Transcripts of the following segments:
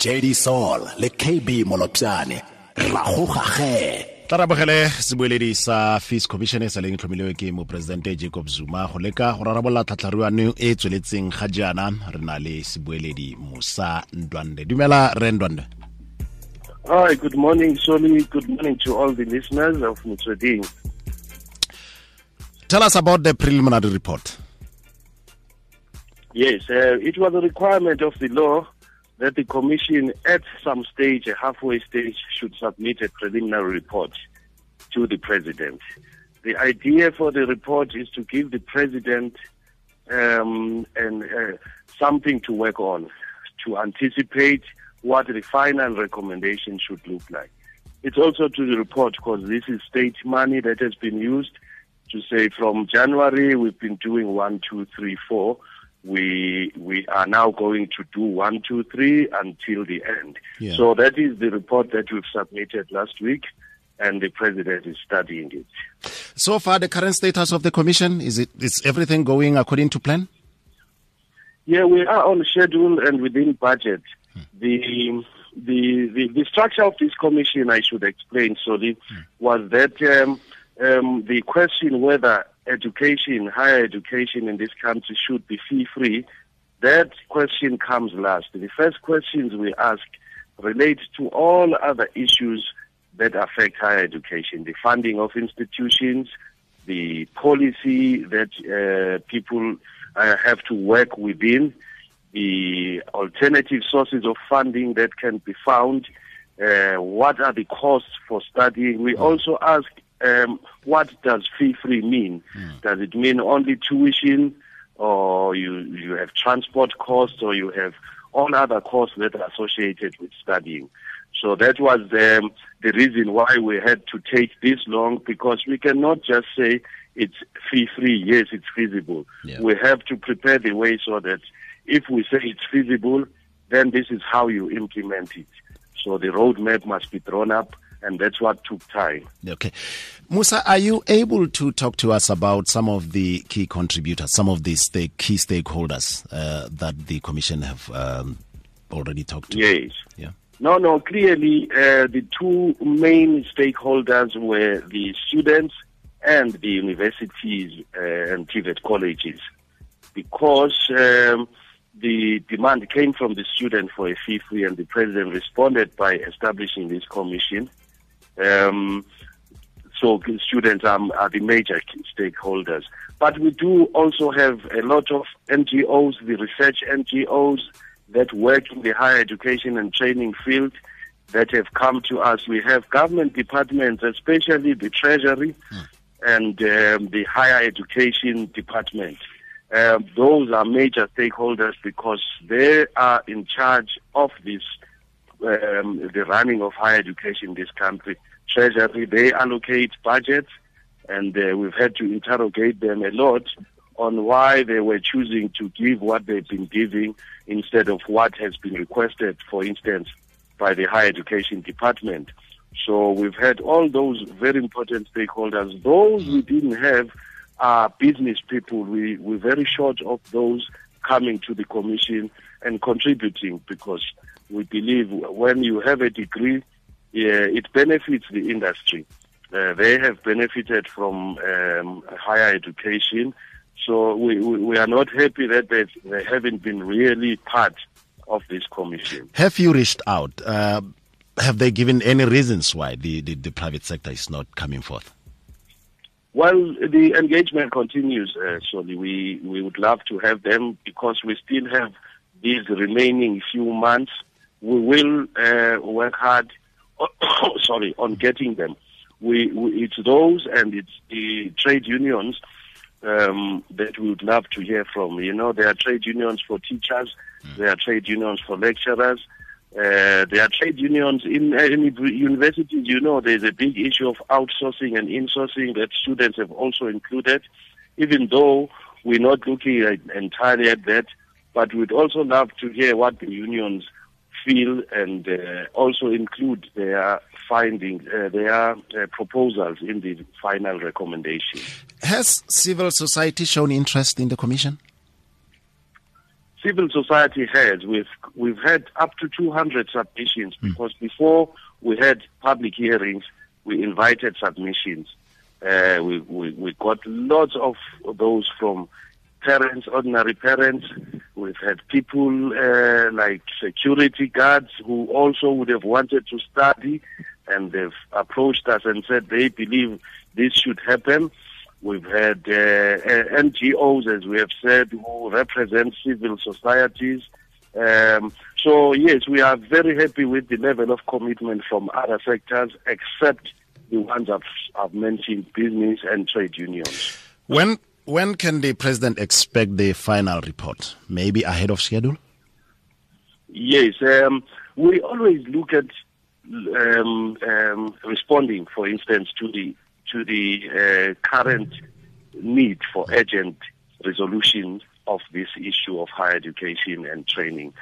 jd sol le kb Molopsane ra gogage tla rabogele sebueledi sa fees commission e sa leng tlhomilwe ke moporesidente jacob zuma go leka go rarabolola tlhatlharuano e e tsweletseng ga jaana. Re na le sebueledi musa ndwande. Dumela re ndwande. Hi, good morning, Soli. Good morning to all the listeners of Mutsweding. tell us about the preliminary report. Yes, uh, it was a requirement of the law that the Commission, at some stage, a halfway stage, should submit a preliminary report to the President. The idea for the report is to give the President um, and uh, something to work on, to anticipate what the final recommendation should look like. It's also to the report because this is state money that has been used to say from January we've been doing one, two, three, four. We we are now going to do one, two, three until the end. Yeah. So that is the report that we've submitted last week, and the president is studying it. so far the current status of the commission is it is everything going according to plan Yeah, we are on schedule and within budget. The, the the the structure of this commission, I should explain, Soli, was that um, um, the question whether education, higher education in this country should be fee free, that question comes last. The first questions we ask relate to all other issues that affect higher education, the funding of institutions, the policy that uh, people uh, have to work within, the alternative sources of funding that can be found, uh, what are the costs for studying. We also ask um, what does fee-free mean? Does it mean only tuition, or you you have transport costs, or you have all other costs that are associated with studying? So that was um, the reason why we had to take this long because we cannot just say it's fee free. Yes, it's feasible. Yeah. We have to prepare the way so that if we say it's feasible, then this is how you implement it. So the roadmap must be drawn up, and that's what took time. Okay. Musa, are you able to talk to us about some of the key contributors, some of the stake, key stakeholders uh, that the Commission have um, already talked to? Yes. Yeah. No, no, clearly uh, the two main stakeholders were the students and the universities uh, and TVET colleges because um, the demand came from the student for a fee free and the president responded by establishing this commission. Um, so students are, are the major stakeholders. But we do also have a lot of NGOs, the research NGOs that work in the higher education and training field that have come to us. We have government departments, especially the Treasury and um, the Higher Education Department. Um, those are major stakeholders because they are in charge of this, um, the running of higher education in this country. Treasury, they allocate budgets, and uh, we've had to interrogate them a lot on why they were choosing to give what they've been giving instead of what has been requested, for instance, by the higher education department. So we've had all those very important stakeholders. Those we didn't have are business people. We, we're very short of those coming to the commission and contributing because we believe when you have a degree, it benefits the industry. Uh, they have benefited from um, higher education. So we, we, we are not happy that they, they haven't been really part of this commission. Have you reached out? Uh, have they given any reasons why the, the, the private sector is not coming forth? Well, the engagement continues, uh. We, we would love to have them because we still have these remaining few months. We will uh, work hard, sorry, on getting them. We, we, it's those and it's the trade unions um, that we would love to hear from. You know, there are trade unions for teachers, there are trade unions for lecturers, uh, there are trade unions in any universities. You know, there's a big issue of outsourcing and insourcing that students have also included, even though we're not looking at, entirely at that. But we'd also love to hear what the unions feel and uh, also include their findings, uh, their uh, proposals in the final recommendation. Has civil society shown interest in the commission? civil society has. We've we've had up to 200 submissions because before we had public hearings, we invited submissions. Uh, we, we we got lots of those from parents, ordinary parents. We've had people uh, like security guards who also would have wanted to study, and they've approached us and said they believe this should happen. We've had uh, uh, NGOs, as we have said, who represent civil societies. Um, so yes, we are very happy with the level of commitment from other sectors, except the ones I've, I've mentioned, business and trade unions. When when can the president expect the final report? Maybe ahead of schedule? Yes, um, we always look at um, um, responding, for instance, to the to the uh, current need for urgent resolution of this issue of higher education and training.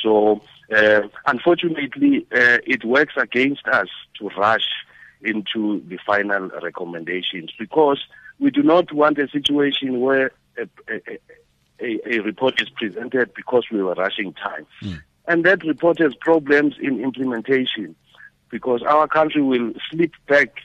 So, uh, unfortunately, uh, it works against us to rush into the final recommendations because we do not want a situation where a, a, a, a report is presented because we were rushing time. Mm. And that report has problems in implementation because our country will slip back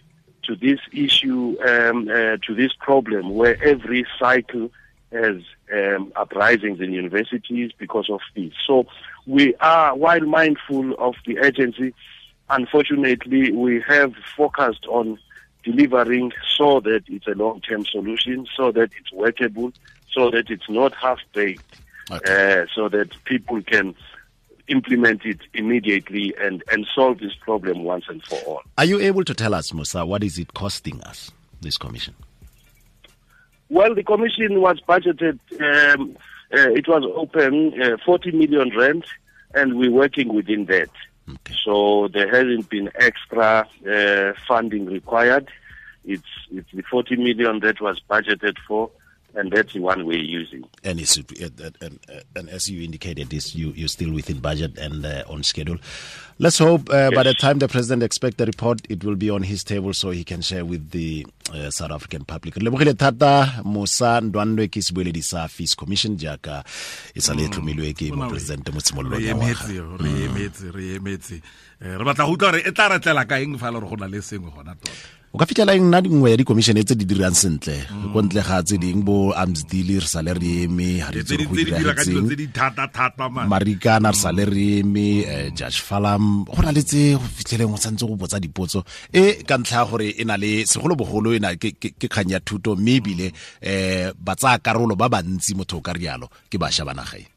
to this issue, um, uh, to this problem where every cycle has um, uprisings in universities because of this. So we are, while mindful of the urgency, unfortunately, we have focused on delivering so that it's a long-term solution, so that it's workable, so that it's not half-baked, okay. uh, so that people can implement it immediately and, and solve this problem once and for all. Are you able to tell us, Musa, what is it costing us, this commission? Well, the commission was budgeted, um, uh, it was open uh, 40 million rand, and we're working within that. So there hasn't been extra uh, funding required. It's, it's the 40 million that was budgeted for and that's the one we're using. And, it's, and, and as you indicated, this you you're still within budget and uh, on schedule. Let's hope uh, yes. by the time the president expects the report, it will be on his table so he can share with the uh, South African public. lebogile thata Musa Ndwandwe ke sebueledi sa Fees Commission jaaka e sa le mm. tlhomilwe ke mo president mo tshimololong ya ngwaga. Re emetse re emetse re batla go utlwa gore e tla re tlela ka eng fa le re go na le sengwe gona tota o ka fitlhela eng nna dingwe ya dikomišene tse di dirang sentle mm. ko ntle ga tse ding bo amsdeal re sa le re eme ga re go diragetseng marikana re sale re eme um judge falam go na le tse go fitlheleng go santse go botsa dipotso. E ka ntlha ya gore e na le segolobogolo e na ke kgang ya thuto mme ebile um batsaya karolo ba bantsi motho o ka rialo ke bašwa ba nagaeng